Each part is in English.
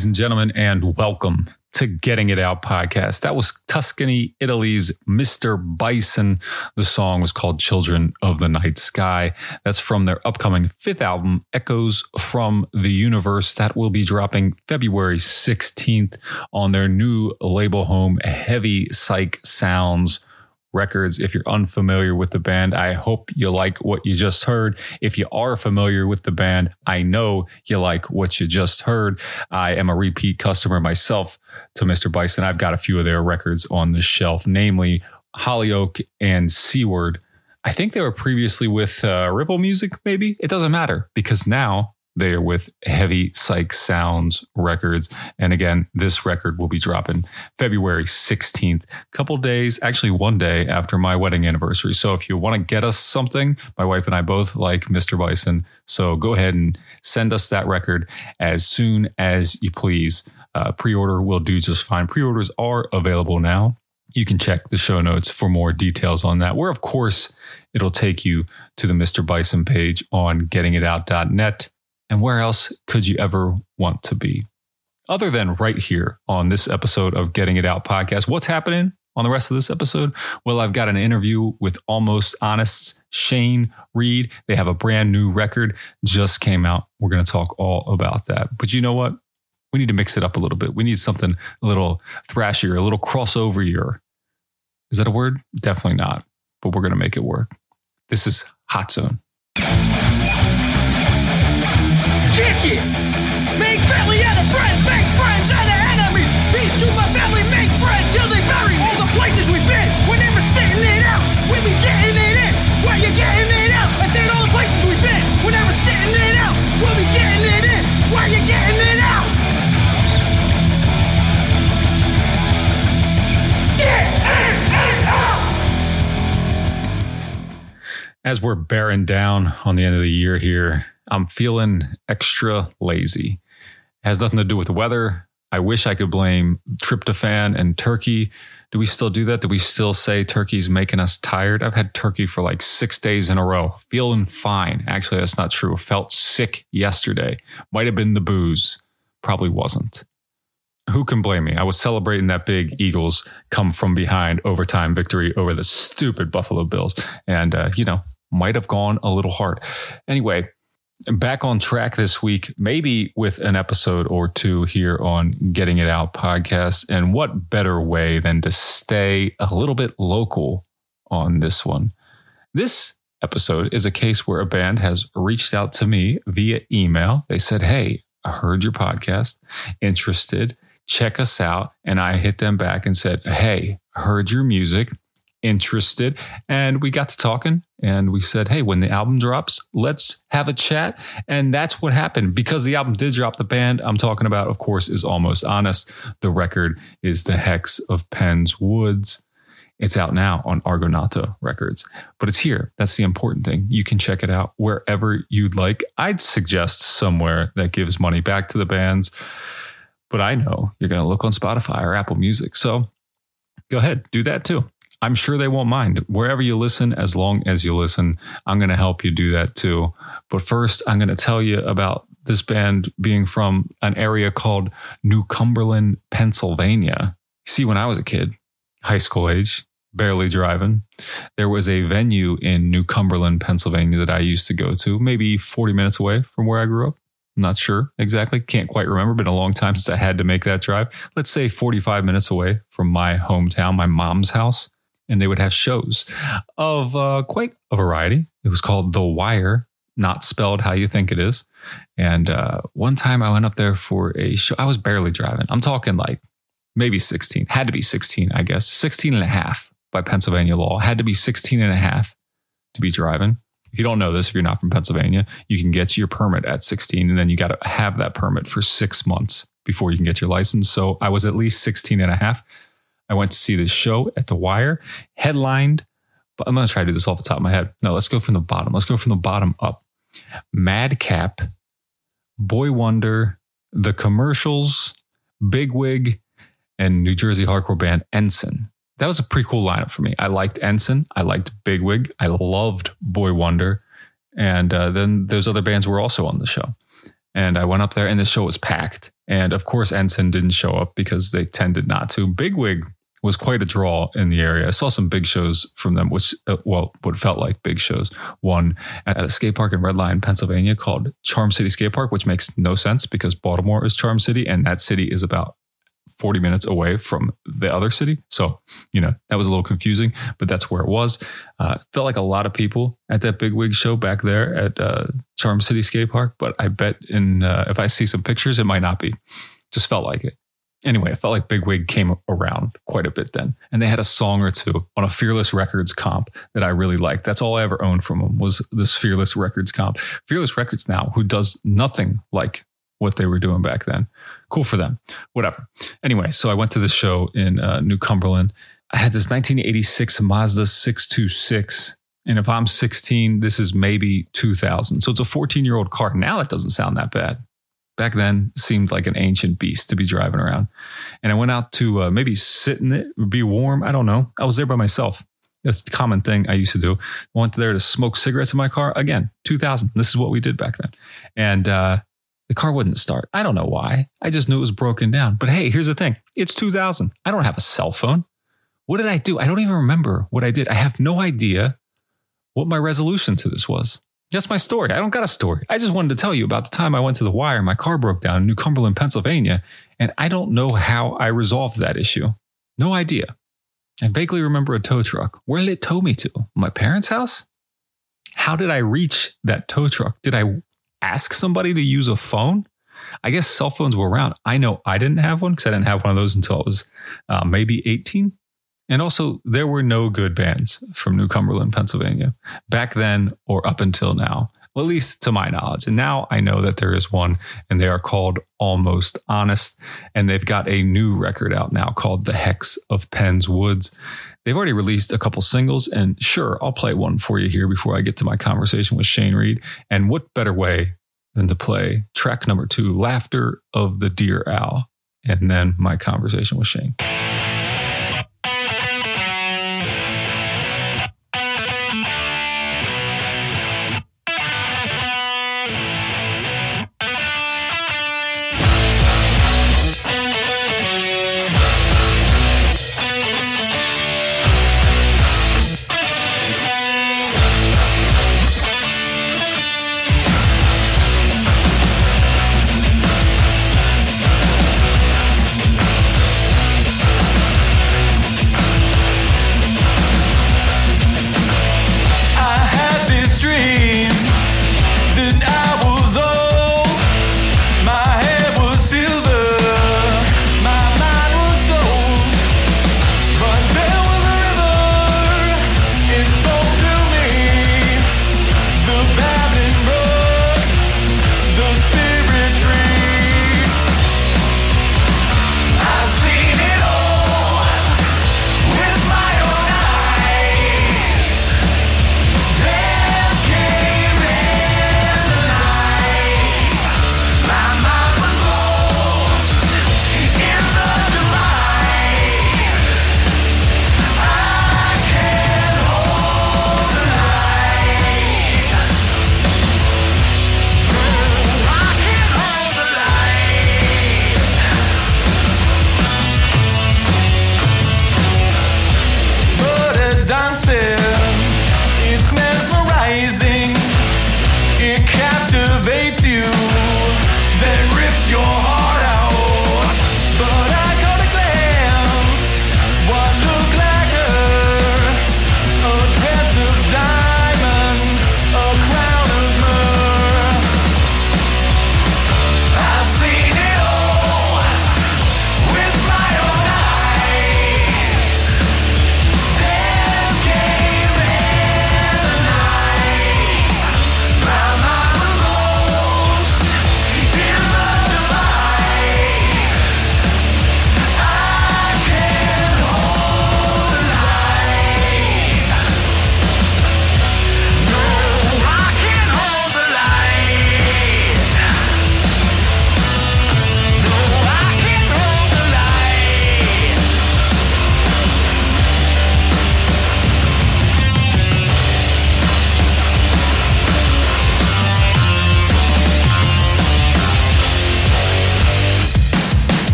Ladies and gentlemen, and welcome to Getting It Out podcast. That was Tuscany, Italy's Mr. Bison. The song was called Children of the Night Sky. That's from their upcoming fifth album, Echoes from the Universe. That will be dropping February 16th on their new label home, Heavy Psych Sounds Records. If you're unfamiliar with the band, I hope you like what you just heard. If you are familiar with the band, I know you like what you just heard. I am a repeat customer myself to Mr. Bison. I've got a few of their records on the shelf, namely Holy Oak and Seaward. I think they were previously with uh, Ripple Music, maybe. It doesn't matter because now they are with Heavy Psych Sounds Records. And again, this record will be dropping February 16th, a couple days, actually one day after my wedding anniversary. So if you want to get us something, my wife and I both like Mr. Bison. So go ahead and send us that record as soon as you please. Uh, Pre order will do just fine. Pre orders are available now. You can check the show notes for more details on that, where, of course, it'll take you to the Mr. Bison page on gettingitout.net. And where else could you ever want to be? Other than right here on this episode of Getting It Out podcast, what's happening on the rest of this episode? Well, I've got an interview with Almost Honest's Shayne Reed. They have a brand new record just came out. We're going to talk all about that. But you know what? We need to mix it up a little bit. We need something a little thrashier, a little crossoverier. Is that a word? Definitely not. But we're going to make it work. This is Hot Zone. As we're bearing down on the end of the year here, I'm feeling extra lazy. It has nothing to do with the weather. I wish I could blame tryptophan and turkey. Do we still do that? Do we still say turkey's making us tired? I've had turkey for like six days in a row, feeling fine. Actually, that's not true. Felt sick yesterday. Might have been the booze. Probably wasn't. Who can blame me? I was celebrating that big Eagles come from behind overtime victory over the stupid Buffalo Bills. And, uh, you know, might have gone a little hard. Anyway, back on track this week, maybe with an episode or two here on Getting It Out podcast. And what better way than to stay a little bit local on this one? This episode is a case where a band has reached out to me via email. They said, Hey, I heard your podcast, interested, check us out. And I hit them back and said, Hey, heard your music interested. And we got to talking and we said, hey, when the album drops, let's have a chat. And that's what happened because the album did drop. The band I'm talking about, of course, is Almost Honest. The record is The Hex of Penn's Woods. It's out now on Argonauta Records, but it's here. That's the important thing. You can check it out wherever you'd like. I'd suggest somewhere that gives money back to the bands, but I know you're going to look on Spotify or Apple Music. So go ahead, do that too. I'm sure they won't mind. Wherever you listen, as long as you listen, I'm going to help you do that too. But first, I'm going to tell you about this band being from an area called New Cumberland, Pennsylvania. See, when I was a kid, high school age, barely driving, there was a venue in New Cumberland, Pennsylvania that I used to go to, maybe 40 minutes away from where I grew up. Not sure exactly. Can't quite remember. Been a long time since I had to make that drive. Let's say 45 minutes away from my hometown, my mom's house and they would have shows of uh, quite a variety. It was called The Wire, not spelled how you think it is. And uh, one time I went up there for a show. I was barely driving. I'm talking like maybe 16, had to be 16, I guess, 16 and a half by Pennsylvania law, had to be 16 and a half to be driving. If you don't know this, if you're not from Pennsylvania, you can get your permit at 16 and then you got to have that permit for six months before you can get your license. So I was at least 16 and a half. I went to see this show at The Wire, headlined. But I'm going to try to do this off the top of my head. No, let's go from the bottom. Let's go from the bottom up. Madcap, Boy Wonder, The Commercials, Bigwig, and New Jersey hardcore band Ensign. That was a pretty cool lineup for me. I liked Ensign. I liked Bigwig. I loved Boy Wonder. And uh, then those other bands were also on the show. And I went up there and the show was packed. And of course, Ensign didn't show up because they tended not to. Bigwig was quite a draw in the area. I saw some big shows from them, which, uh, well, what felt like big shows. One at a skate park in Red Lion, Pennsylvania called Charm City Skate Park, which makes no sense because Baltimore is Charm City and that city is about 40 minutes away from the other city. So, you know, that was a little confusing, but that's where it was. Uh, felt like a lot of people at that big wig show back there at uh, Charm City Skate Park, but I bet in uh, if I see some pictures, it might not be. Just felt like it. Anyway, I felt like Big Wig came around quite a bit then. And they had a song or two on a Fearless Records comp that I really liked. That's all I ever owned from them was this Fearless Records comp. Fearless Records now, who does nothing like what they were doing back then. Cool for them. Whatever. Anyway, so I went to this show in uh, New Cumberland. I had this 1986 Mazda 626. And if I'm 16, this is maybe 2000. So it's a 14 year old car. Now that doesn't sound that bad back then seemed like an ancient beast to be driving around. And I went out to uh, maybe sit in it, be warm. I don't know. I was there by myself. That's a common thing I used to do. I went there to smoke cigarettes in my car. Again, 2000. This is what we did back then. And uh, the car wouldn't start. I don't know why. I just knew it was broken down. But hey, here's the thing it's 2000. I don't have a cell phone. What did I do? I don't even remember what I did. I have no idea what my resolution to this was. That's my story. I don't got a story. I just wanted to tell you about the time I went to the wire. My car broke down in New Cumberland, Pennsylvania, and I don't know how I resolved that issue. No idea. I vaguely remember a tow truck. Where did it tow me to? My parents' house? How did I reach that tow truck? Did I ask somebody to use a phone? I guess cell phones were around. I know I didn't have one because I didn't have one of those until I was uh, maybe 18. And also, there were no good bands from New Cumberland, Pennsylvania back then or up until now, well, at least to my knowledge. And now I know that there is one, and they are called Almost Honest. And they've got a new record out now called The Hex of Penn's Woods. They've already released a couple singles, and sure, I'll play one for you here before I get to my conversation with Shayne Reed. And what better way than to play track number two, Laughter of the Deer Owl, and then my conversation with Shayne.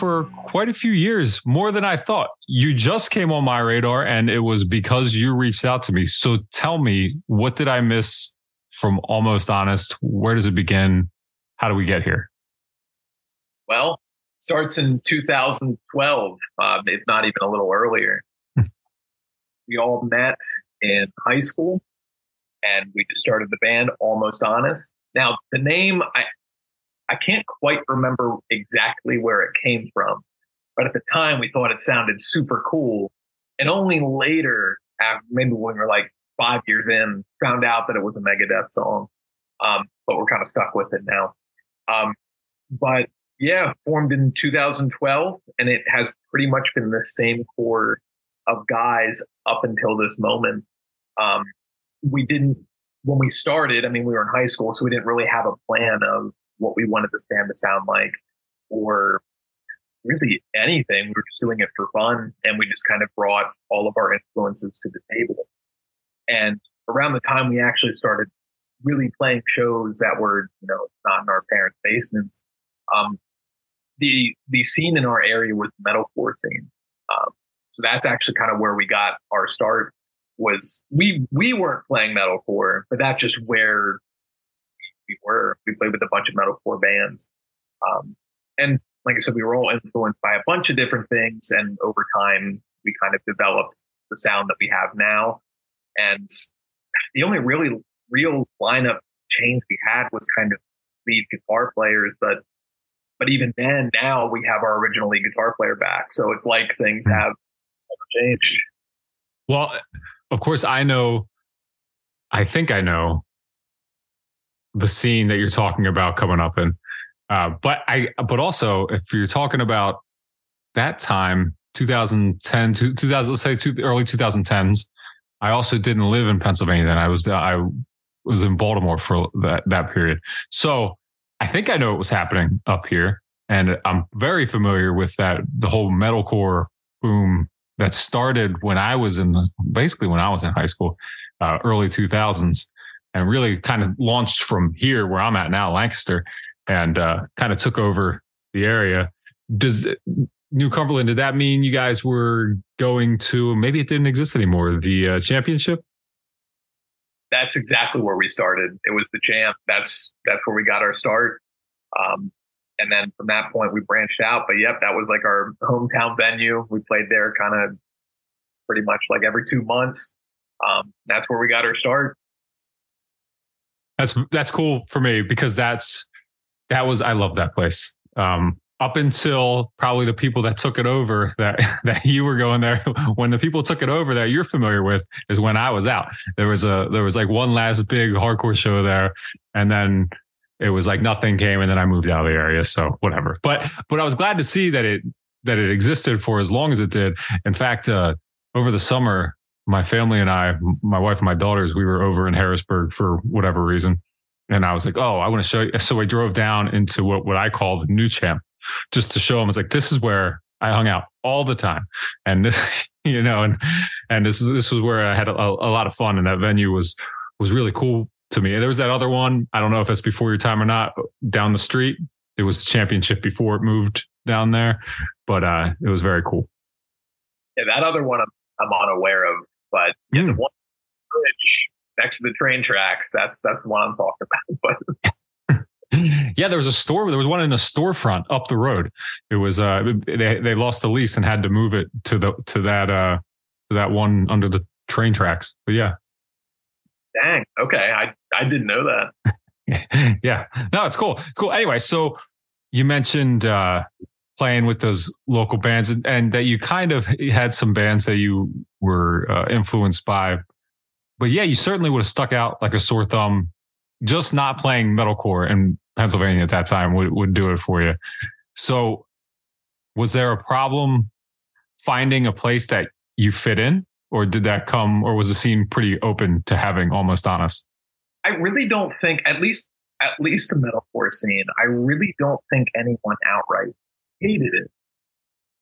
For quite a few years, more than I thought. You just came on my radar, and it was because you reached out to me. So tell me, what did I miss from Almost Honest? Where does it begin? How do we get here? Well, starts in 2012, um, if not even a little earlier. Hmm. we all met in high school, and we just started the band Almost Honest. Now, the name I I can't quite remember exactly where it came from, but at the time we thought it sounded super cool. And only later, after, maybe when we were like five years in, found out that it was a Megadeth song. Um, but we're kind of stuck with it now. Um, but yeah, formed in 2012, and it has pretty much been the same core of guys up until this moment. Um, we didn't, when we started, I mean, we were in high school, so we didn't really have a plan of what we wanted this band to sound like or really anything. We were just doing it for fun and we just kind of brought all of our influences to the table. And around the time we actually started really playing shows that were, you know, not in our parents' basements, um, the, the scene in our area was the metalcore scene. Um, so that's actually kind of where we got our start was we, we weren't playing metalcore, but that's just where we were. We played with a bunch of metalcore bands. Um, and like I said, we were all influenced by a bunch of different things. And over time, we kind of developed the sound that we have now. And the only really real lineup change we had was kind of lead guitar players. But, but even then, now we have our original lead guitar player back. So it's like things hmm. have changed. Well, of course, I know, I think I know the scene that you're talking about coming up in. Uh, but I, but also if you're talking about that time, 2010 to 2000, let's say two, early 2010s, I also didn't live in Pennsylvania then. I was, I was in Baltimore for that, that period. So I think I know what was happening up here and I'm very familiar with that, the whole metalcore boom that started when I was in, basically when I was in high school, uh, early 2000s and really kind of launched from here where I'm at now, Lancaster, and uh, kind of took over the area. Does New Cumberland, did that mean you guys were going to, maybe it didn't exist anymore, the uh, championship? That's exactly where we started. It was the champ. That's, that's where we got our start. Um, and then from that point, we branched out. But yep, that was like our hometown venue. We played there kind of pretty much like every two months. Um, that's where we got our start that's that's cool for me because that's that was I love that place. Um, up until probably the people that took it over that that you were going there when the people took it over that you're familiar with is when I was out. There was a there was like one last big hardcore show there and then it was like nothing came and then I moved out of the area so whatever. But but I was glad to see that it that it existed for as long as it did. In fact, uh, over the summer my family and I, my wife and my daughters, we were over in Harrisburg for whatever reason. And I was like, oh, I want to show you. So I drove down into what, what I call the new champ just to show them. I was like, this is where I hung out all the time. And, you know, and, and this, this was where I had a, a lot of fun. And that venue was, was really cool to me. And there was that other one. I don't know if that's before your time or not down the street. It was the championship before it moved down there, but, uh, it was very cool. Yeah. That other one I'm, I'm unaware of but yeah, mm. the one bridge next to the train tracks, that's that's the one I'm talking about. But yeah, there was a store. There was one in a storefront up the road. It was uh they they lost the lease and had to move it to the to that uh to that one under the train tracks. But yeah. Dang. Okay. I I didn't know that. yeah. No, it's cool. Cool. Anyway, so you mentioned uh playing with those local bands and, and, that you kind of had some bands that you were uh, influenced by. But yeah, you certainly would have stuck out like a sore thumb. Just not playing metalcore in Pennsylvania at that time would, would do it for you. So was there a problem finding a place that you fit in or did that come or was the scene pretty open to having almost honest? I really don't think, at least at least the metalcore scene, I really don't think anyone outright hated it,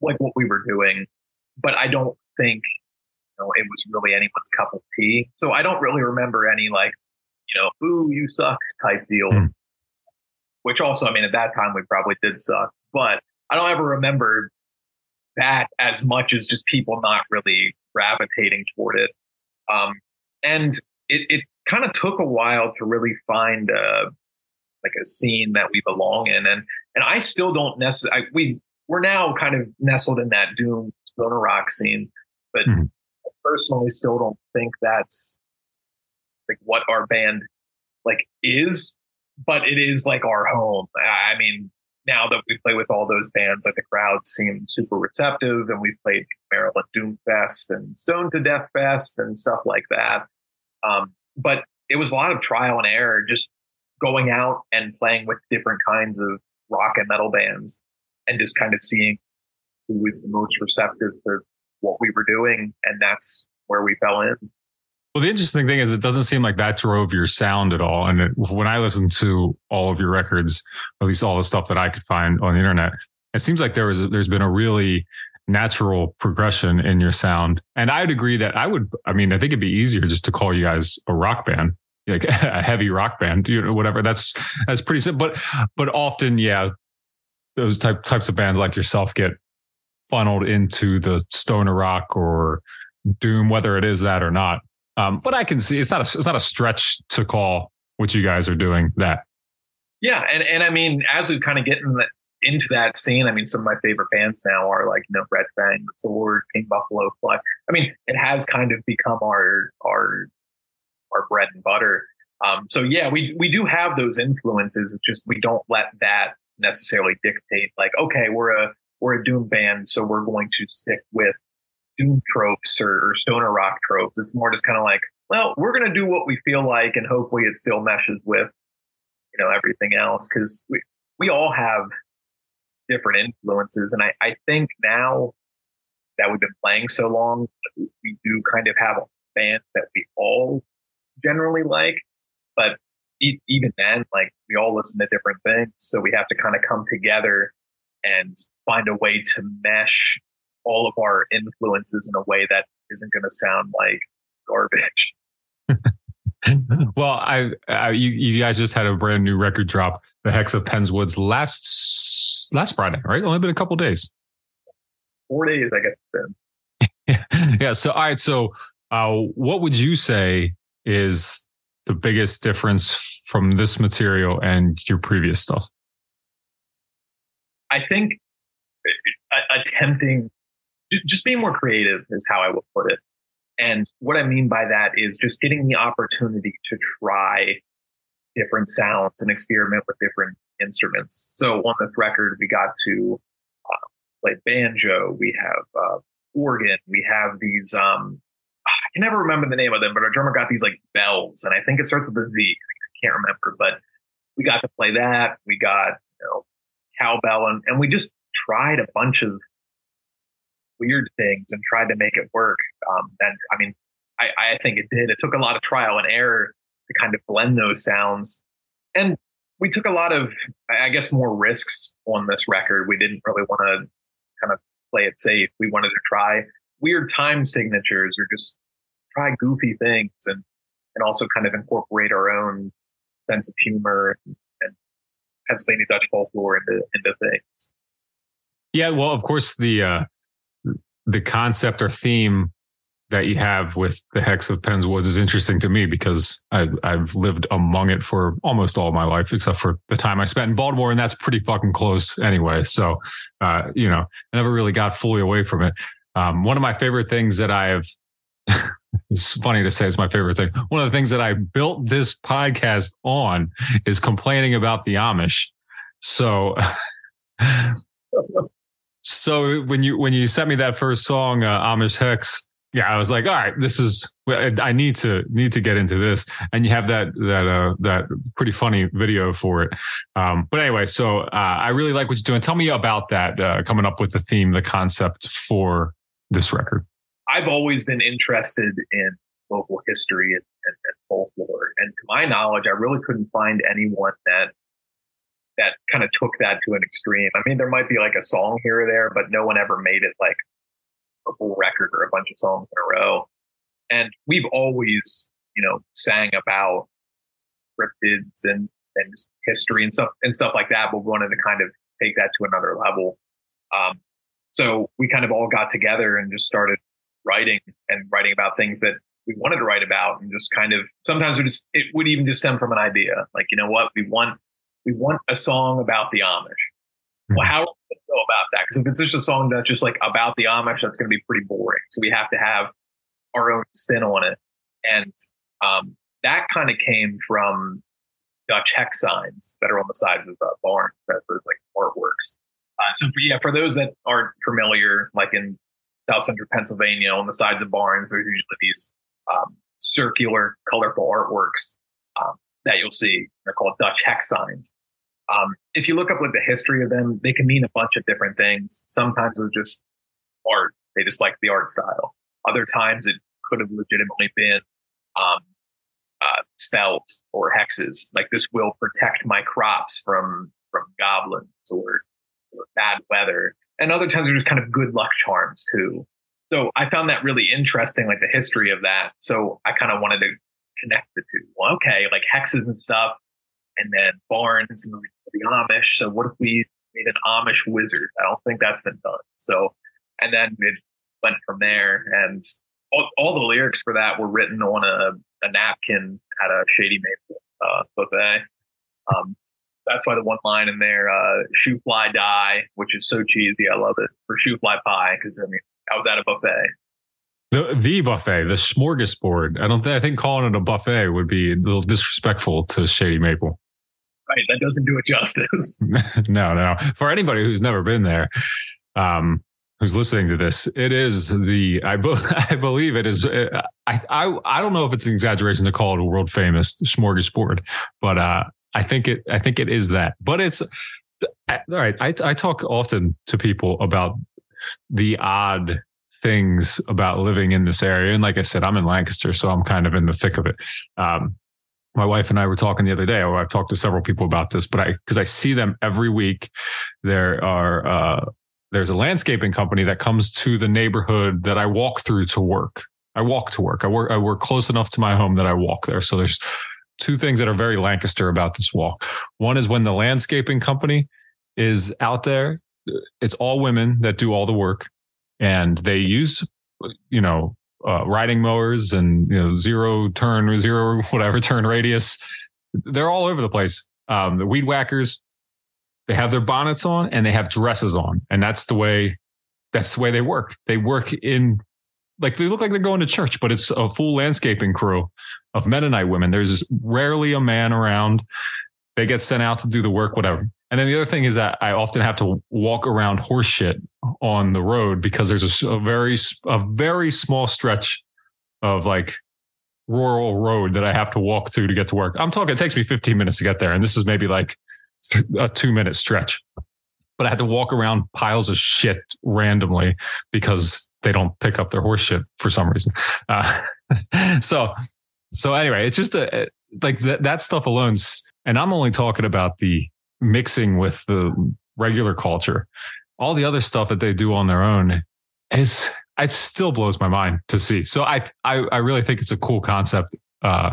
like what we were doing. But I don't think you know, it was really anyone's cup of tea. So I don't really remember any like, you know, "ooh, you suck" type deal. Mm. Which also, I mean, at that time we probably did suck, but I don't ever remember that as much as just people not really gravitating toward it. Um, and it, it kind of took a while to really find a, like a scene that we belong in. And, and I still don't necessarily, we, we're now kind of nestled in that doom stoner rock scene, but mm-hmm. I personally still don't think that's like what our band like is, but it is like our home. I mean, now that we play with all those bands, like the crowd seem super receptive, and we played Maryland Doom Fest and Stone to Death Fest and stuff like that. Um, but it was a lot of trial and error, just going out and playing with different kinds of rock and metal bands, and just kind of seeing who was the most receptive to what we were doing, and that's where we fell in. Well, the interesting thing is, it doesn't seem like that drove your sound at all. And it, when I listened to all of your records, at least all the stuff that I could find on the internet, it seems like there was there's been a really natural progression in your sound. And I'd agree that I would. I mean, I think it'd be easier just to call you guys a rock band, like a heavy rock band, you know, whatever. That's that's pretty simple. But but often, yeah, those type types of bands like yourself get funneled into the stoner rock or doom, whether it is that or not. Um, but I can see it's not a, it's not a stretch to call what you guys are doing that. Yeah, and and I mean, as we kind of get in the, into that scene, I mean, some of my favorite bands now are like you know Red Fang, The Sword, King Buffalo, Flush. I mean, it has kind of become our our our bread and butter. Um, so yeah, we we do have those influences. It's just we don't let that necessarily dictate. Like, okay, we're a we're a doom band, so we're going to stick with doom tropes or, or stoner rock tropes. It's more just kind of like, well, we're going to do what we feel like, and hopefully it still meshes with, you know, everything else because we we all have different influences, and I I think now that we've been playing so long, we do kind of have a band that we all generally like, but even then, like we all listen to different things, so we have to kind of come together and find a way to mesh all of our influences in a way that isn't going to sound like garbage. well, I, I you, you, guys just had a brand new record drop, the Hex of Penswoods last last Friday, right? Only been a couple days. Four days, I guess. yeah. yeah. So, all right. So, uh, what would you say is the biggest difference from this material and your previous stuff? I think uh, attempting just being more creative is how I would put it. And what I mean by that is just getting the opportunity to try different sounds and experiment with different instruments. So on this record, we got to uh, play banjo. We have uh, organ. We have these. Um, can never remember the name of them, but our drummer got these like bells, and I think it starts with a Z. I can't remember, but we got to play that. We got you know cowbell, and, and we just tried a bunch of weird things and tried to make it work. Um, and I mean, I, I think it did. It took a lot of trial and error to kind of blend those sounds. And we took a lot of, I guess, more risks on this record. We didn't really want to kind of play it safe. We wanted to try weird time signatures or just try goofy things and, and also kind of incorporate our own sense of humor and, Pennsylvania Dutch folklore into, into things. Yeah, well, of course, the uh, the concept or theme that you have with the hex of Penswoods is interesting to me because I've, I've lived among it for almost all my life, except for the time I spent in Baltimore. And that's pretty fucking close anyway. So, uh, you know, I never really got fully away from it. Um, one of my favorite things that I have, it's funny to say it's my favorite thing. One of the things that I built this podcast on is complaining about the Amish. So, so when you when you sent me that first song, uh, Amish Hex, yeah, I was like, all right, this is I need to need to get into this. And you have that that uh, that pretty funny video for it. Um, but anyway, so uh, I really like what you're doing. Tell me about that uh, coming up with the theme, the concept for this record. I've always been interested in local history and, and, and folklore, and to my knowledge, I really couldn't find anyone that that kind of took that to an extreme. I mean, there might be like a song here or there, but no one ever made it like a full record or a bunch of songs in a row. And we've always, you know, sang about cryptids and, and history and stuff and stuff like that, but we wanted to kind of take that to another level. Um, so we kind of all got together and just started writing and writing about things that we wanted to write about and just kind of sometimes it, just, it would even just stem from an idea. Like you know what? We want we want a song about the amish. Well how do we go about that? Because if it's just a song that's just like about the amish that's going to be pretty boring. So we have to have our own spin on it. And um, that kind of came from dutch hex signs that are on the sides of the barns that are like artworks. Uh, so for, yeah for those that aren't familiar like in south central pennsylvania on the sides of barns there's usually these um, circular, colorful artworks um, that you'll see. They're called Dutch hex signs. Um, if you look up like the history of them, they can mean a bunch of different things. Sometimes they're just art; they just like the art style. Other times it could have legitimately been um, uh, spells or hexes, like this will protect my crops from from goblins or, or bad weather. And other times they're just kind of good luck charms too. So I found that really interesting, like the history of that. So I kind of wanted to connect the two. Well, okay, like hexes and stuff, and then barns and the Amish. So what if we made an Amish wizard? I don't think that's been done. So, and then it went from there. And all, all the lyrics for that were written on a, a napkin at a Shady Maple uh, buffet. Um, that's why the one line in there, uh, shoe fly die, which is so cheesy. I love it for shoe fly pie. Cause I mean, I was at a buffet. The the buffet, the smorgasbord. I don't. Th- I think calling it a buffet would be a little disrespectful to Shady Maple. Right, that doesn't do it justice. no, no. For anybody who's never been there, um, who's listening to this, it is the I, be, I believe it is. Uh, I, I I don't know if it's an exaggeration to call it a world famous smorgasbord, but uh, I think it I think it is that. But it's all right. I I talk often to people about the odd things about living in this area. And like I said, I'm in Lancaster, so I'm kind of in the thick of it. Um, my wife and I were talking the other day. I've talked to several people about this, but I because I see them every week. There are uh, there's a landscaping company that comes to the neighborhood that I walk through to work. I walk to work. I work. I work close enough to my home that I walk there. So there's two things that are very Lancaster about this walk. One is when the landscaping company is out there it's all women that do all the work and they use, you know, uh, riding mowers and, you know, zero turn, zero, whatever turn radius. They're all over the place. Um, the weed whackers, they have their bonnets on and they have dresses on. And that's the way, that's the way they work. They work in like they look like they're going to church, but it's a full landscaping crew of Mennonite women. There's rarely a man around. They get sent out to do the work, whatever. And then the other thing is that I often have to walk around horseshit on the road because there's a, a very, a very small stretch of like rural road that I have to walk through to get to work. I'm talking, it takes me 15 minutes to get there. And this is maybe like a two minute stretch, but I had to walk around piles of shit randomly because they don't pick up their horse shit for some reason. Uh, so, so anyway, it's just a, like that, that stuff alone. And I'm only talking about the mixing with the regular culture. All the other stuff that they do on their own is it still blows my mind to see. So I I, I really think it's a cool concept uh,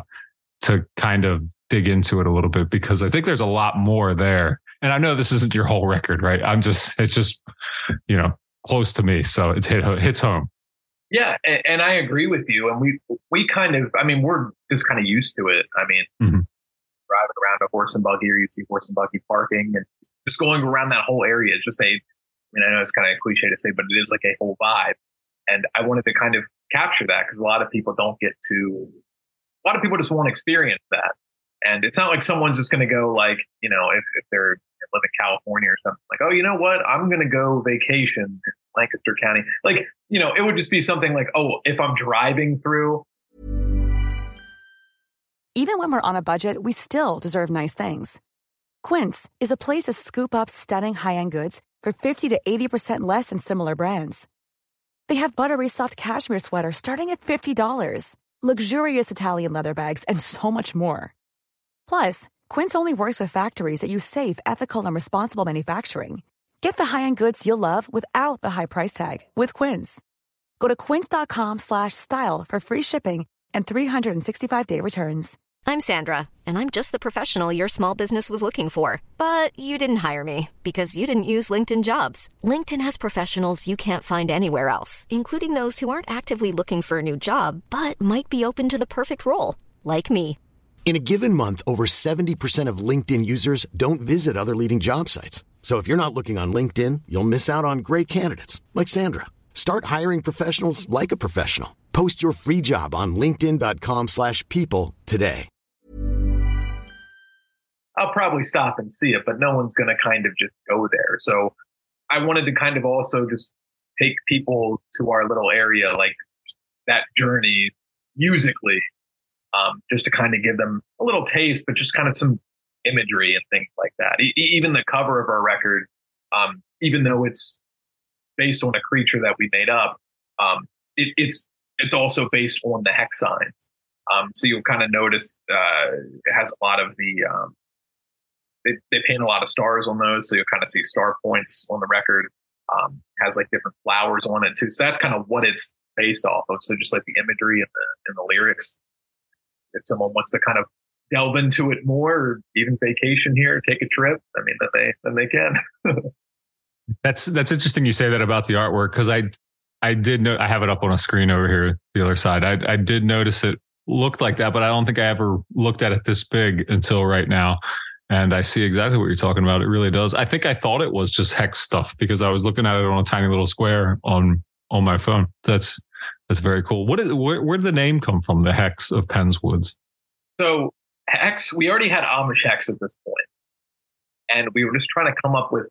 to kind of dig into it a little bit because I think there's a lot more there. And I know this isn't your whole record, right? I'm just it's just you know close to me, so it hit, hits home. Yeah, and, and, I agree with you. And we we kind of, I mean, we're just kind of used to it. I mean, mm-hmm driving around a horse and buggy or you see horse and buggy parking and just going around that whole area. It's just a, I mean, I know it's kind of cliche to say, but it is like a whole vibe. And I wanted to kind of capture that because a lot of people don't get to, a lot of people just won't experience that. And it's not like someone's just going to go like, you know, if, if they're live in California or something like, oh, you know what? I'm going to go vacation in Lancaster County. Like, you know, it would just be something like, oh, if I'm driving through even when we're on a budget, we still deserve nice things. Quince is a place to scoop up stunning high-end goods for 50 to 80% less than similar brands. They have buttery soft cashmere sweaters starting at $50, luxurious Italian leather bags, and so much more. Plus, Quince only works with factories that use safe, ethical, and responsible manufacturing. Get the high-end goods you'll love without the high price tag with Quince. Go to quince.com/style for free shipping and 365-day returns. I'm Sandra, and I'm just the professional your small business was looking for. But you didn't hire me because you didn't use LinkedIn jobs. LinkedIn has professionals you can't find anywhere else, including those who aren't actively looking for a new job but might be open to the perfect role, like me. In a given month, over 70% of LinkedIn users don't visit other leading job sites. So if you're not looking on LinkedIn, you'll miss out on great candidates like Sandra. Start hiring professionals like a professional. Post your free job on linkedin.com/people today. I'll probably stop and see it, but no one's going to kind of just go there. So I wanted to kind of also just take people to our little area, like that journey musically, um, just to kind of give them a little taste, but just kind of some imagery and things like that. E- even the cover of our record, um, even though it's based on a creature that we made up, um, it, it's it's also based on the hex signs. Um, so you'll kind of notice uh, it has a lot of the um, they, they paint a lot of stars on those, so you'll kind of see star points on the record. Um, has like different flowers on it too, so that's kind of what it's based off of. So just like the imagery and the and the lyrics. If someone wants to kind of delve into it more, or even vacation here, take a trip, I mean, then they then they can. That's that's interesting. You say that about the artwork because I I did know I have it up on a screen over here the other side. I I did notice it looked like that, but I don't think I ever looked at it this big until right now. And I see exactly what you're talking about. It really does. I think I thought it was just hex stuff because I was looking at it on a tiny little square on on my phone. That's that's very cool. What is where, where did the name come from? The hex of Penn's Woods. So hex, we already had Amish hex at this point, and we were just trying to come up with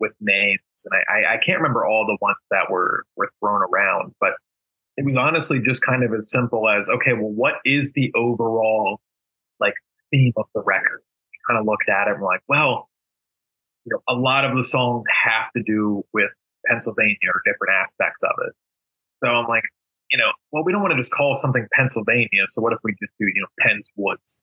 with names. And I, I, can't remember all the ones that were were thrown around, but it was honestly just kind of as simple as okay, well, what is the overall like theme of the record? We kind of looked at it and we're like, well, you know, a lot of the songs have to do with Pennsylvania or different aspects of it. So I'm like, you know, well, we don't want to just call something Pennsylvania. So what if we just do, you know, Penn's Woods?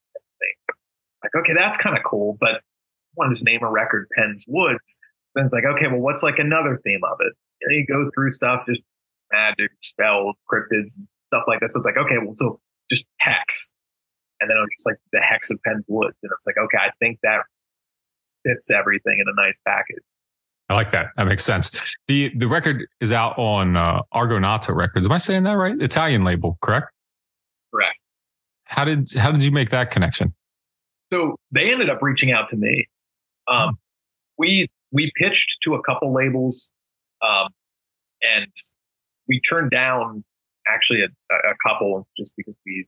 Like, okay, that's kind of cool, but I want to just name a record Penn's Woods. Then it's like, okay, well, what's like another theme of it? You, know, you go through stuff, just magic, spells, cryptids, stuff like that. So it's like, okay, well, so just hex. And then it was just like the hex of Penn's Woods. And it's like, okay, I think that fits everything in a nice package. I like that. That makes sense. the The record is out on uh, Argonauta Records. Am I saying that right? Italian label, correct? Correct. How did how did you make that connection? So they ended up reaching out to me. Um, we we pitched to a couple labels, um, and we turned down actually a, a couple just because we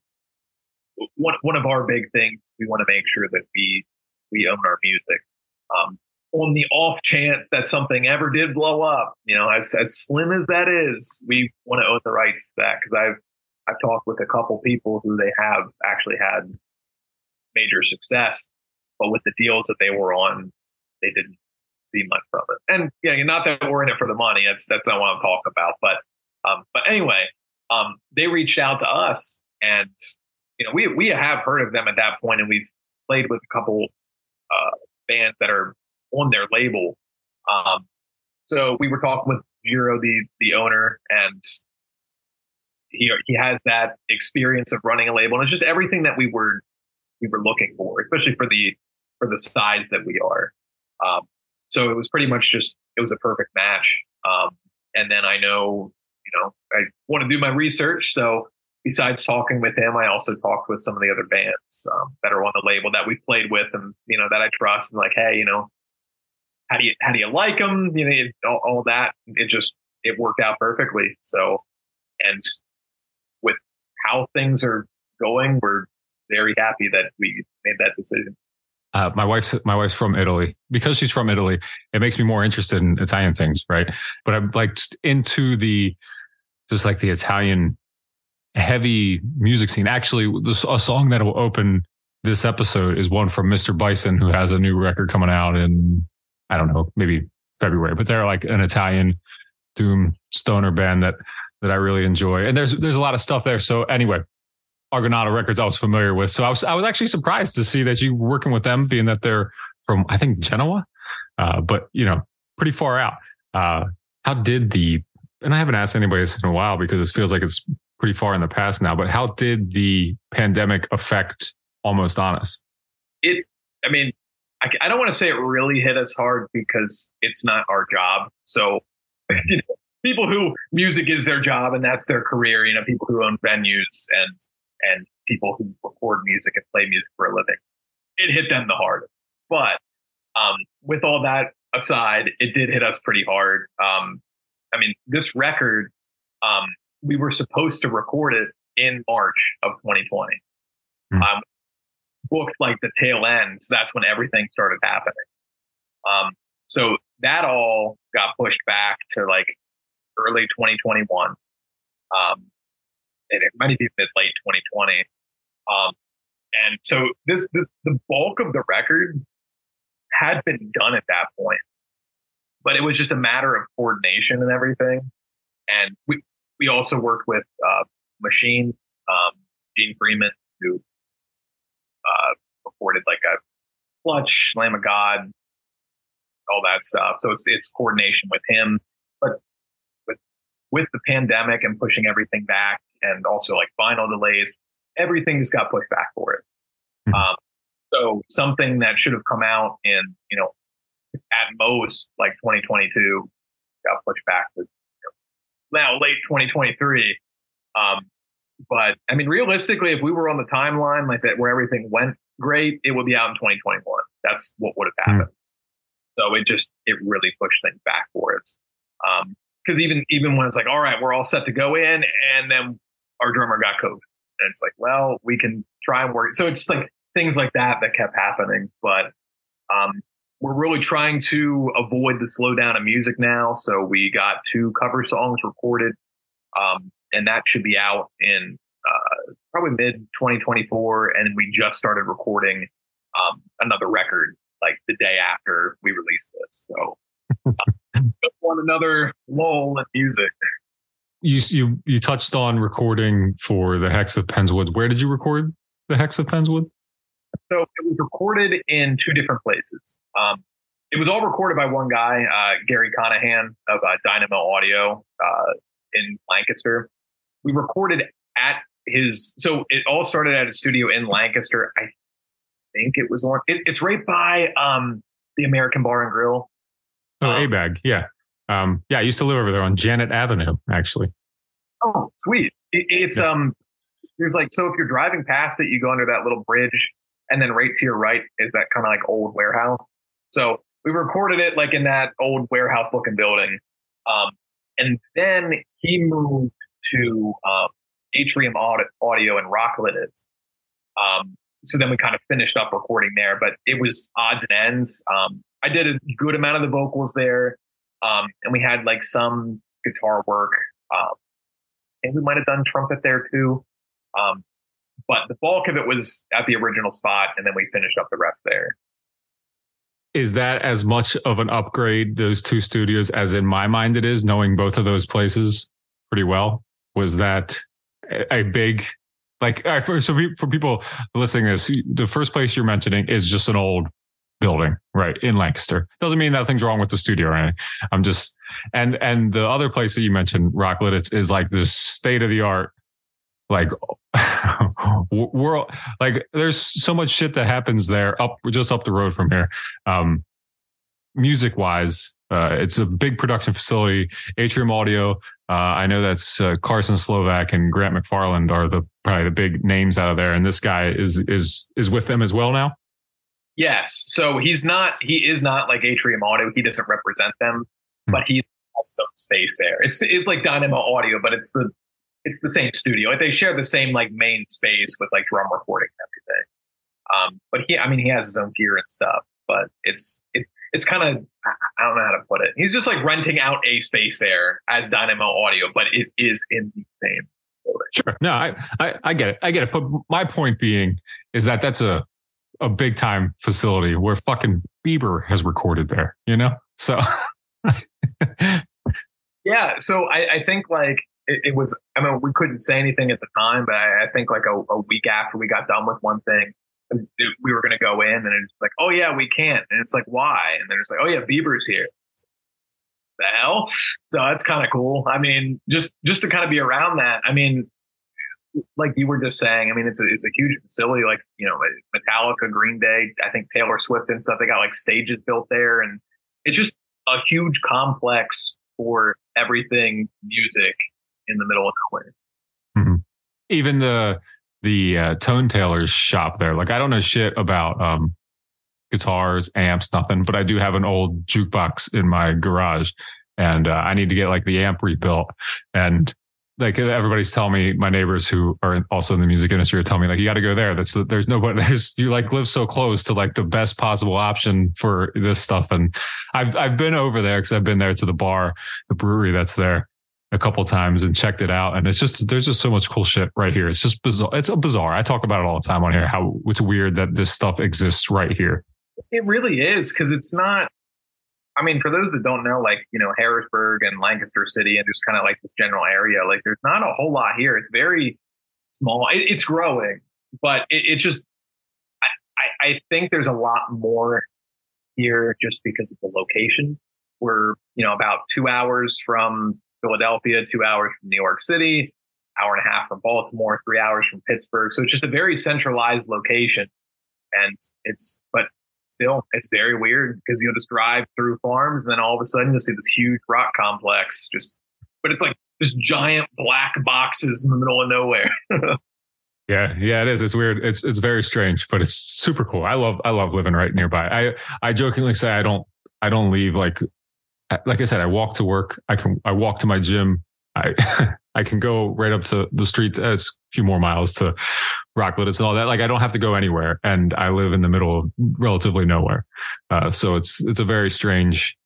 one one of our big things we want to make sure that we we own our music. Um, on the off chance that something ever did blow up, you know, as as slim as that is, we want to own the rights to that because I've I've talked with a couple people who they have actually had major success, but with the deals that they were on, they didn't see much from it. And yeah, not that we're in it for the money. That's that's not what I'm talking about. But um, but anyway, um, they reached out to us, and you know, we we have heard of them at that point, and we've played with a couple uh, bands that are on their label. Um, so we were talking with Gero, the the owner, and he he has that experience of running a label, and it's just everything that we were we were looking for, especially for the for the size that we are. Um, so it was pretty much just it was a perfect match. Um, and then I know you know I want to do my research, so besides talking with him, I also talked with some of the other bands um, that are on the label that we've played with, and you know that I trust. And like, hey, you know, how do you how do you like them? You know, all, all that. It just it worked out perfectly. So, and with how things are going, we're very happy that we made that decision. Uh, my wife's my wife's from Italy. Because she's from Italy, it makes me more interested in Italian things, right? But I'm like into the just like the Italian heavy music scene. Actually, a song that will open this episode is one from Mr. Bison, who has a new record coming out in I don't know, maybe February. But they're like an Italian doom stoner band that that I really enjoy. And there's there's a lot of stuff there. So anyway, Argonauta Records I was familiar with. So I was I was actually surprised to see that you were working with them, being that they're from I think Genoa, uh, but you know pretty far out. Uh, how did the and I haven't asked anybody this in a while because it feels like it's pretty far in the past now. But how did the pandemic affect almost honest. It, I mean, I, I don't want to say it really hit us hard because it's not our job. So, you know, people who music is their job and that's their career, you know, people who own venues and, and people who record music and play music for a living, it hit them the hardest. But, um, with all that aside, it did hit us pretty hard. Um, I mean, this record, um, we were supposed to record it in March of 2020. Mm. Um, booked like the tail end. So that's when everything started happening. Um, so that all got pushed back to like early 2021. Um, and it might be mid late 2020. Um, and so this, this, the bulk of the record had been done at that point, but it was just a matter of coordination and everything. And we, we also worked with, uh, Machine, um, Gene Freeman, who, uh, recorded like a clutch, Lamb of God, all that stuff. So it's, it's coordination with him, but with, with the pandemic and pushing everything back and also like final delays, everything just got pushed back for it. Mm-hmm. Um, so something that should have come out in, you know, at most like 2022 got pushed back to you know, now late 2023. Um, but I mean, realistically, if we were on the timeline like that where everything went great, it would be out in 2021. That's what would have hmm. happened. Mm. So it just, it really pushed things back for us. Um, cause even, even when it's like, all right, we're all set to go in and then our drummer got COVID and it's like, well, we can try and work. So it's like things like that that kept happening. But um, we're really trying to avoid the slowdown of music now. So we got two cover songs recorded, um, and that should be out in uh, probably mid 2024. And we just started recording um, another record like the day after we released this. So uh, just want another lull in music. You you you touched on recording for the Hex of Penn's Woods. Where did you record the Hex of Penn's Woods? So it was recorded in two different places. Um, it was all recorded by one guy, uh, Gary Conahan of uh, Dynamo Audio uh, in Lancaster. We recorded at his, so it all started at a studio in Lancaster. I think it was on, it, it's right by um, the American Bar and Grill. Oh, um, ABAG. Yeah. Um, yeah, I used to live over there on Janet Avenue, actually. Oh, sweet. It, it's, yeah. um, there's like, so if you're driving past it, you go under that little bridge and then right to your right is that kind of like old warehouse. So we recorded it like in that old warehouse looking building. Um, and then he moved to um, Atrium Audio and Rock Lititz Um, so then we kind of finished up recording there, but it was odds and ends. Um, I did a good amount of the vocals there. Um, and we had like some guitar work. Um, and we might have done trumpet there too. Um, but the bulk of it was at the original spot, and then we finished up the rest there. Is that as much of an upgrade, those two studios, as in my mind it is, knowing both of those places pretty well? Was that a big, like, for, so for people listening to this, the first place you're mentioning is just an old building, right, in Lancaster. Doesn't mean nothing's wrong with the studio. I'm just, and, and the other place that you mentioned, Rock Lititz, it's, is like the state of the art like we're like there's so much shit that happens there up just up the road from here um music wise uh, it's a big production facility atrium audio uh, i know that's uh, carson slovak and grant mcfarland are the probably the big names out of there and this guy is is is with them as well now yes so he's not he is not like atrium audio he doesn't represent them hmm. but he has some space there it's it's like dynamo audio but it's the it's the same studio. Like they share the same like main space with like drum recording and everything. Um, but he, I mean, he has his own gear and stuff. But it's it, it's kind of I don't know how to put it. He's just like renting out a space there as Dynamo Audio, but it is in the same. Building. Sure. No, I, I I get it. I get it. But my point being is that that's a a big time facility where fucking Bieber has recorded there. You know, so. yeah, so I, I think like it, it, was, I mean, we couldn't say anything at the time, but I, I think like a, a, week after we got done with one thing, we were going to go in and it's like, oh yeah, we can't. And it's like, why? And then it's like, oh yeah, Bieber's here. The hell? So that's kind of cool. I mean, just, just to kind of be around that. I mean, like you were just saying, I mean, it's a, it's a huge facility, like, you know, Metallica, Green Day, I think Taylor Swift and stuff. They got like stages built there and it's just a huge complex for everything music in the middle of nowhere. Mm-hmm. Even the, the uh, Tone Tailor's shop there. Like I don't know shit about um, guitars, amps, nothing, but I do have an old jukebox in my garage and uh, I need to get like the amp rebuilt. And like everybody's telling me, my neighbors who are also in the music industry are telling me like, you got to go there. That's there's nobody, there's, you like live so close to like the best possible option for this stuff. And I've, I've been over there because I've been there to the bar, the brewery that's there a couple times and checked it out. And it's just, there's just so much cool shit right here. It's just bizarre. It's a bizarre. I talk about it all the time on here, how it's weird that this stuff exists right here. It really is. Cause it's not, I mean, for those that don't know, like, you know, Harrisburg and Lancaster City and just kind of like this general area, like there's not a whole lot here. It's very small. It, it's growing, but it, it just, I, I think there's a lot more here just because of the location. We're, you know, about two hours from Philadelphia, two hours from New York City, hour and a half from Baltimore, three hours from Pittsburgh. So it's just a very centralized location. And it's, but still, it's very weird because you'll just drive through farms and then all of a sudden you'll see this huge rock complex just, but it's like just giant black boxes in the middle of nowhere. Yeah, yeah, it is. It's weird. It's it's very strange, but it's super cool. I love I love living right nearby. I I jokingly say I don't I don't leave like like I said, I walk to work. I can, I walk to my gym. I, I can go right up to the street. Uh, it's a few more miles to Rock Lititz and all that. Like I don't have to go anywhere and I live in the middle of relatively nowhere. Uh, so it's, it's a very strange,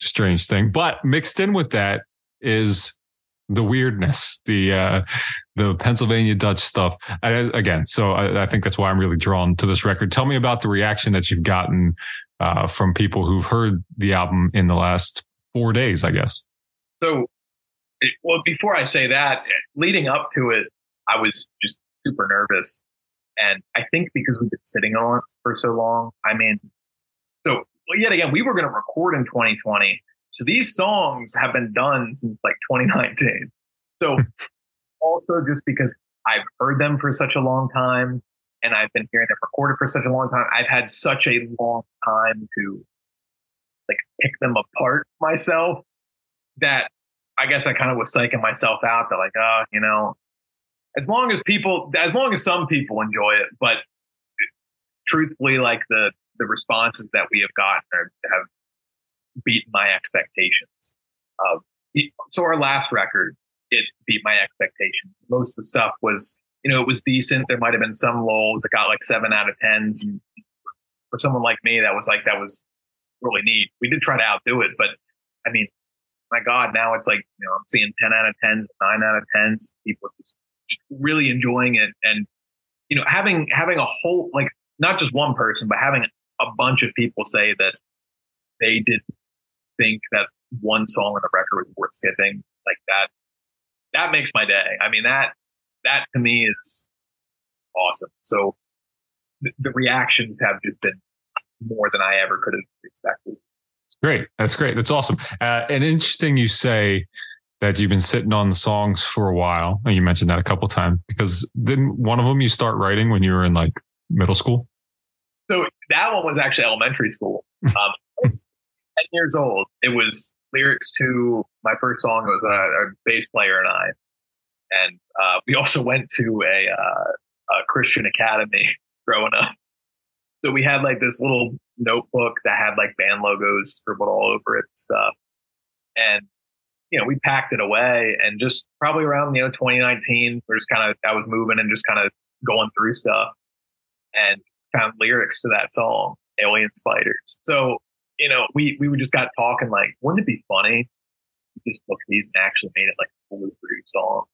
strange thing, but mixed in with that is the weirdness, the, uh, the Pennsylvania Dutch stuff. I, again, so I, I think that's why I'm really drawn to this record. Tell me about the reaction that you've gotten uh, from people who've heard the album in the last four days, I guess. So, well, before I say that, leading up to it, I was just super nervous. And I think because we've been sitting on it for so long, I mean, so well, yet again, we were going to record in 2020. So these songs have been done since like 2019. So also just because I've heard them for such a long time, and I've been hearing them recorded for such a long time. I've had such a long time to like pick them apart myself that I guess I kind of was psyching myself out that like, oh, you know, as long as people, as long as some people enjoy it, but truthfully, like the, the responses that we have gotten are, have beaten my expectations. Uh, so our last record, it beat my expectations. Most of the stuff was you know, it was decent. There might have been some lulls. It got like seven out of tens. And for someone like me, that was like, that was really neat. We did try to outdo it, but I mean, my God, now it's like, you know, I'm seeing 10 out of 10s, nine out of 10s. People just, just really enjoying it. And, you know, having, having a whole, like, not just one person, but having a bunch of people say that they didn't think that one song on the record was worth skipping like that. That makes my day. I mean, that, that to me is awesome. So th- the reactions have just been more than I ever could have expected. Great. That's great. That's awesome. Uh, and interesting you say that you've been sitting on the songs for a while. And you mentioned that a couple times because didn't one of them you start writing when you were in like middle school? So that one was actually elementary school. Um, 10 years old. It was lyrics to my first song was a, a bass player and I and uh, we also went to a, uh, a Christian academy growing up. So we had like this little notebook that had like band logos scribbled all over it and stuff. And, you know, we packed it away and just probably around, you know, 2019, we're just kind of, I was moving and just kind of going through stuff and found lyrics to that song, Alien Spiders. So, you know, we, we just got talking like, wouldn't it be funny? Just look at these and actually made it like a fully produced song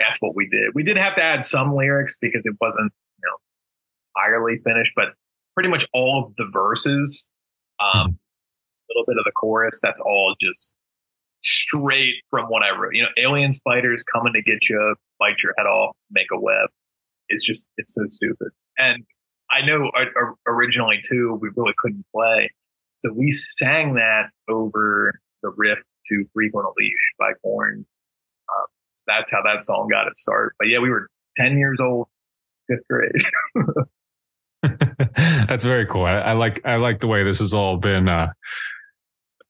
that's what we did. We did have to add some lyrics because it wasn't, you know, entirely finished, but pretty much all of the verses, um, hmm. a little bit of the chorus, that's all just straight from what I wrote. You know, alien spiders coming to get you, bite your head off, make a web. It's just, it's so stupid. And I know uh, originally too, we really couldn't play. So we sang that over the riff to Freak on a Leash by Korn. That's how that song got its start. But yeah, we were 10 years old, fifth grade. That's very cool. I, I, like I like the way this has all been uh,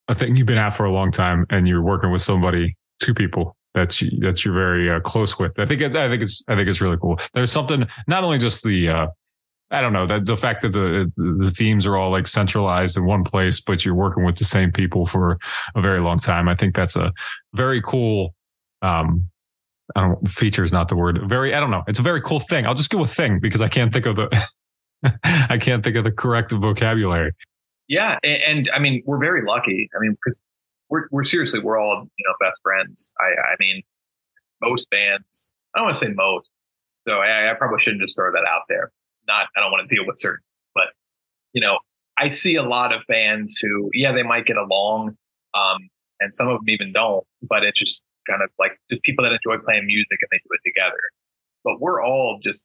a thing you've been at for a long time, and you're working with somebody, two people that you that you're very uh, close with. I think I think it's I think it's really cool. There's something not only just the uh, I don't know that the fact that the the themes are all like centralized in one place, but you're working with the same people for a very long time. I think that's a very cool. Um, I don't feature is not the word. Very I don't know. It's a very cool thing. I'll just go with thing because I can't think of the I can't think of the correct vocabulary. Yeah, and, and I mean we're very lucky. I mean because we're we're seriously we're all you know best friends. I I mean most bands. I don't want to say most. So I, I probably shouldn't just throw that out there not, I don't want to deal with certain, but you know, I see a lot of bands who, yeah, they might get along. Um, and some of them even don't, but it's just kind of like just people that enjoy playing music and they do it together. But we're all just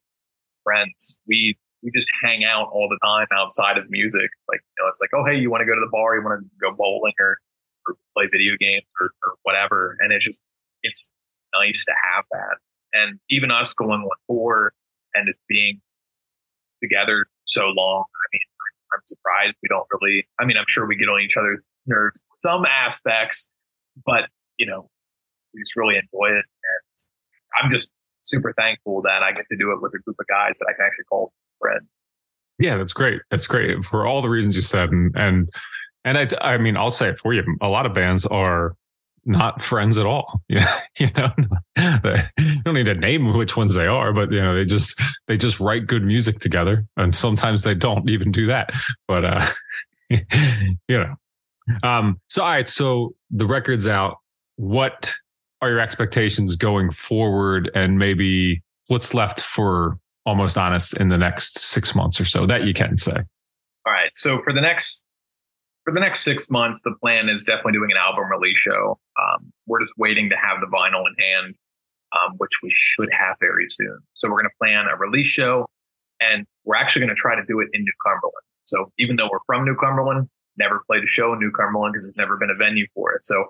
friends. We, we just hang out all the time outside of music. Like, you know, it's like, oh, hey, you want to go to the bar? You want to go bowling or, or play video games or, or whatever. And it's just, it's nice to have that. And even us going on tour and just being together so long. I mean, I'm surprised we don't really, I mean, I'm sure we get on each other's nerves some aspects, but you know, we just really enjoy it. And I'm just super thankful that I get to do it with a group of guys that I can actually call friends. Yeah, that's great. That's great for all the reasons you said. And, and, and I, I mean, I'll say it for you. A lot of bands are not friends at all. Yeah, you know, they don't need to name which ones they are, but you know, they just they just write good music together, and sometimes they don't even do that. But uh, you know, um, so all right, so the record's out. What are your expectations going forward, and maybe what's left for almost honest in the next six months or so that you can say? All right, so for the next for the next six months, the plan is definitely doing an album release show. Um, we're just waiting to have the vinyl in hand, um, which we should have very soon. So we're going to plan a release show, and we're actually going to try to do it in New Cumberland. So even though we're from New Cumberland, never played a show in New Cumberland because there's never been a venue for it. So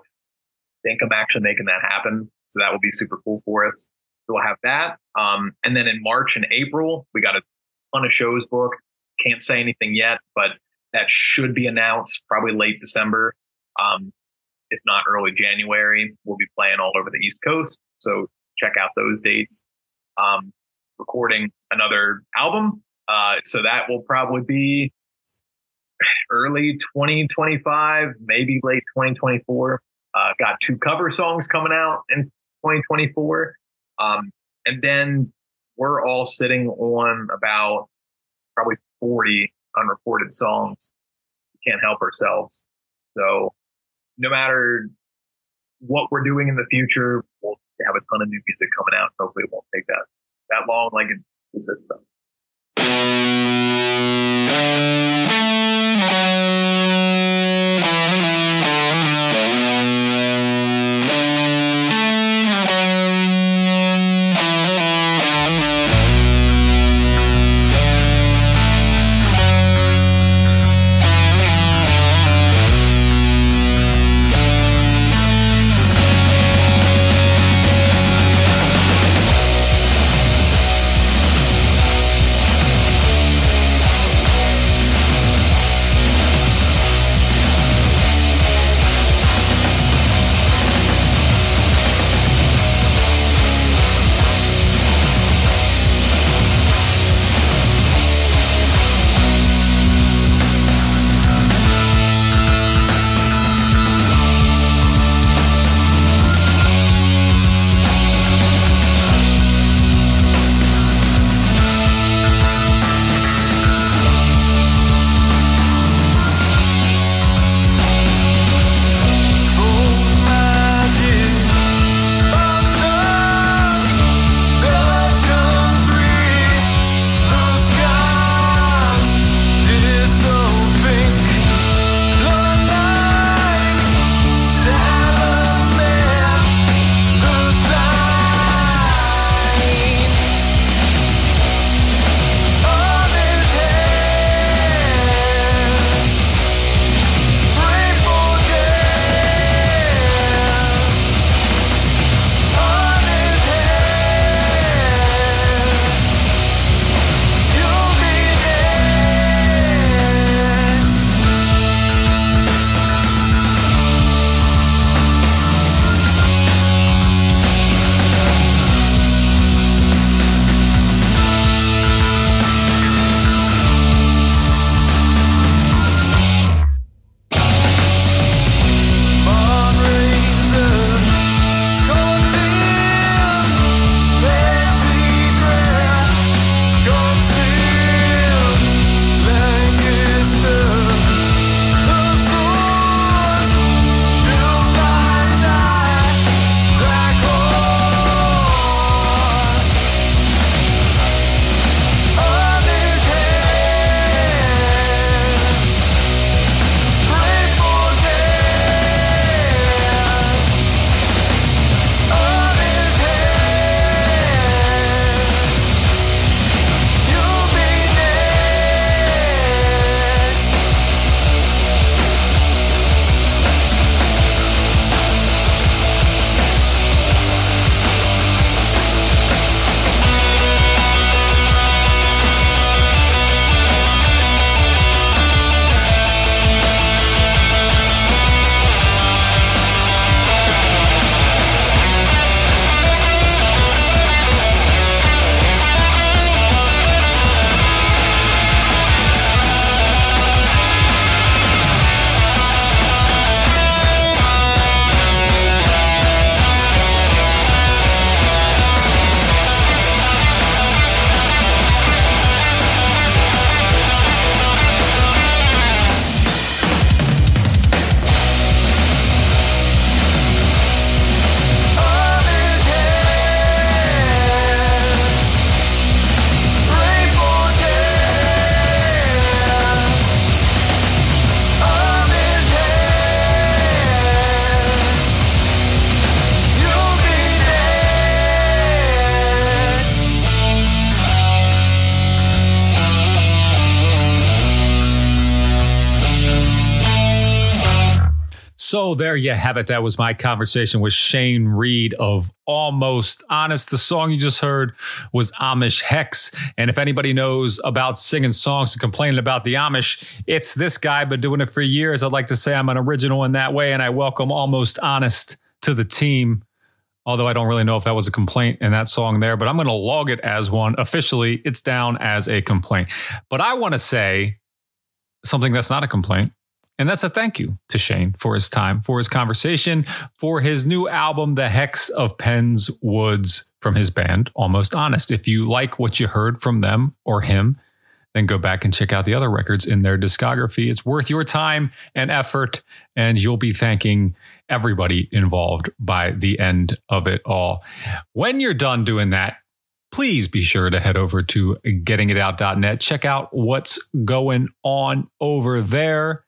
think I'm actually making that happen. So that will be super cool for us. So we'll have that. Um, and then in March and April, we got a ton of shows booked. Can't say anything yet, but that should be announced probably late December, um, if not early January. We'll be playing all over the East Coast, so check out those dates. Um, recording another album, uh, so that will probably be early 2025, maybe late 2024. Uh, got two cover songs coming out in 2024. Um, and then we're all sitting on about probably 40 unrecorded songs. We can't help ourselves. So no matter what we're doing in the future, we'll have a ton of new music coming out. Hopefully So there you have it. That was my conversation with Shayne Reed of Almost Honest. The song you just heard was Amish Hex. And if anybody knows about singing songs and complaining about the Amish, it's this guy. Been doing it for years. I'd like to say I'm an original in that way, and I welcome Almost Honest to the team. Although I don't really know if that was a complaint in that song there, but I'm going to log it as one. Officially, it's down as a complaint. But I want to say something that's not a complaint. And that's a thank you to Shayne for his time, for his conversation, for his new album, The Hex of Penn's Woods, from his band, Almost Honest. If you like what you heard from them or him, then go back and check out the other records in their discography. It's worth your time and effort, and you'll be thanking everybody involved by the end of it all. When you're done doing that, please be sure to head over to gettingitout.net. Check out what's going on over there.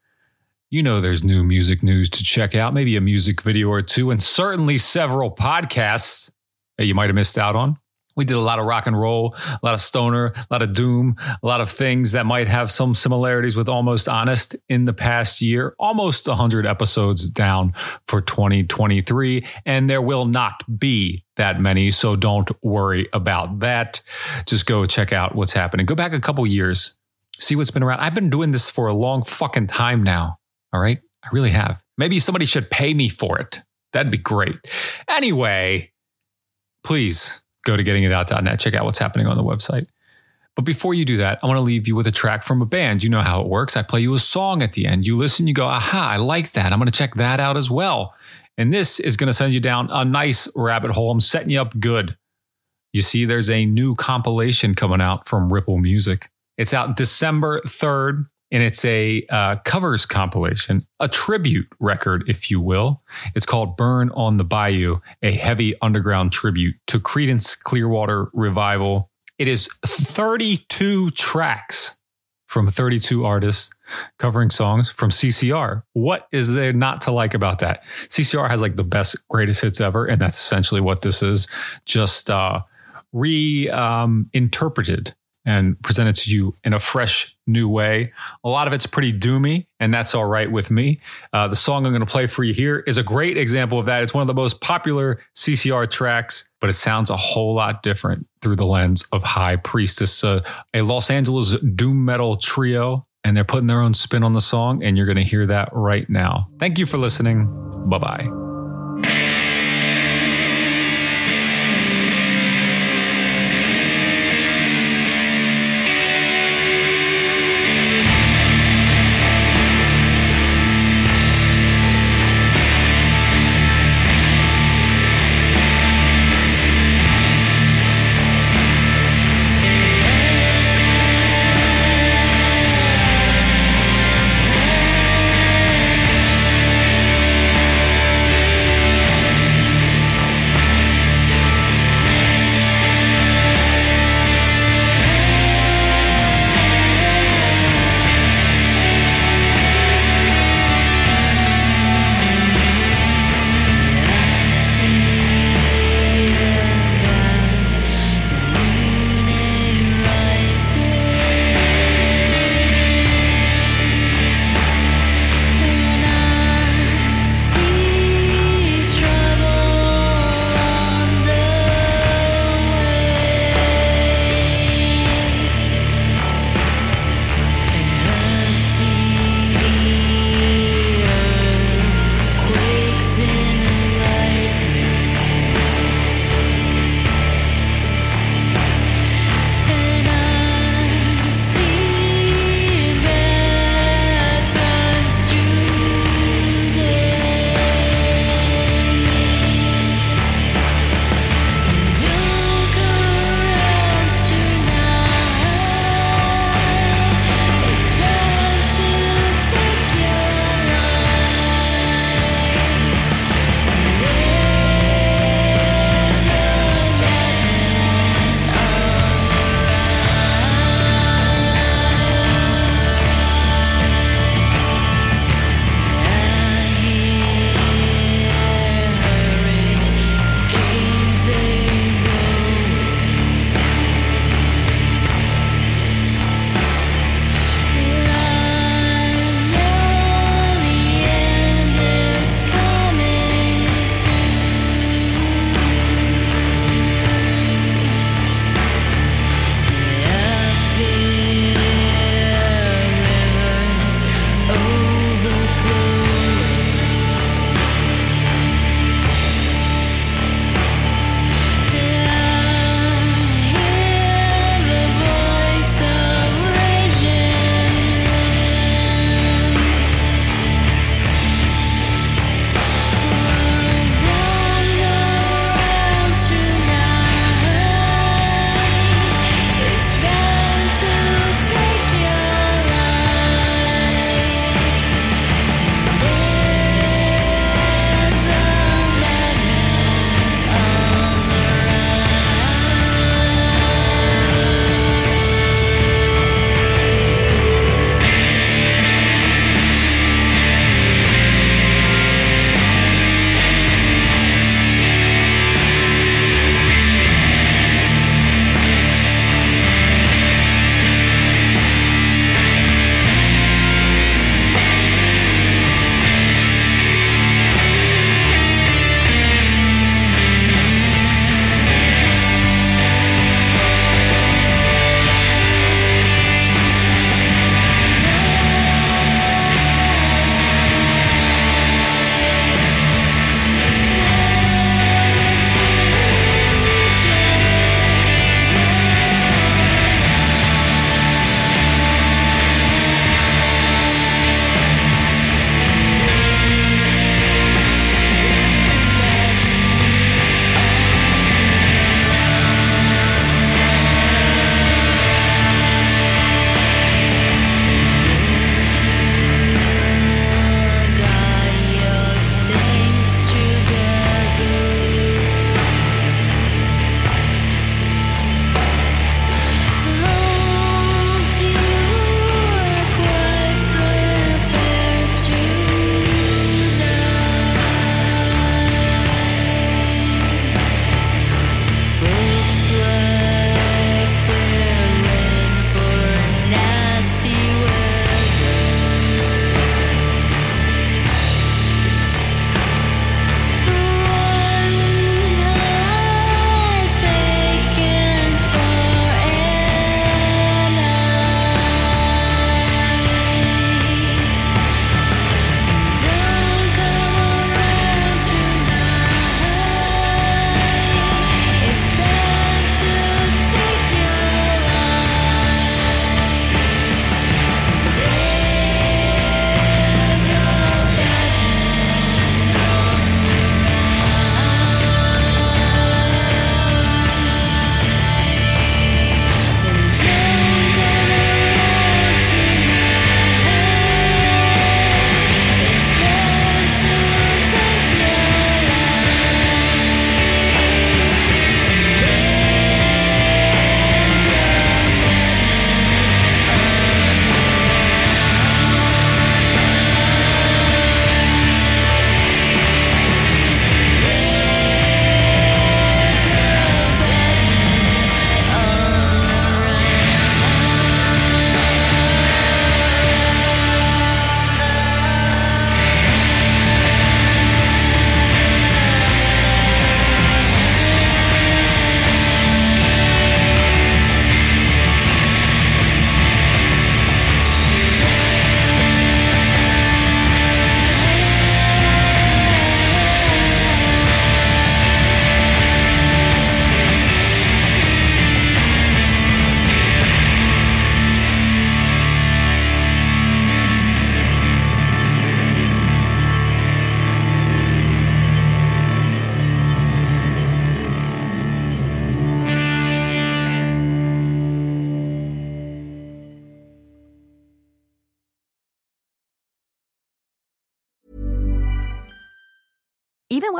You know, there's new music news to check out, maybe a music video or two, and certainly several podcasts that you might have missed out on. We did a lot of rock and roll, a lot of stoner, a lot of doom, a lot of things that might have some similarities with Almost Honest in the past year. Almost 100 episodes down for 2023, and there will not be that many, so don't worry about that. Just go check out what's happening. Go back a couple years, see what's been around. I've been doing this for a long fucking time now. All right, I really have. Maybe somebody should pay me for it. That'd be great. Anyway, please go to gettingitout.net, check out what's happening on the website. But before you do that, I want to leave you with a track from a band. You know how it works. I play you a song at the end. You listen, you go, aha, I like that. I'm going to check that out as well. And this is going to send you down a nice rabbit hole. I'm setting you up good. You see, there's a new compilation coming out from Ripple Music. It's out December 3rd and it's a uh, covers compilation, a tribute record, if you will. It's called Burn on the Bayou, a heavy underground tribute to Creedence Clearwater Revival. It is 32 tracks from 32 artists covering songs from CCR. What is there not to like about that? CCR has like the best, greatest hits ever, and that's essentially what this is. Just uh, reinterpreted um, and presented to you in a fresh new way. A lot of it's pretty doomy, and that's all right with me. Uh, the song I'm going to play for you here is a great example of that. It's one of the most popular CCR tracks, but it sounds a whole lot different through the lens of High Priestess, uh, a Los Angeles doom metal trio, and they're putting their own spin on the song, and you're going to hear that right now. Thank you for listening. Bye bye.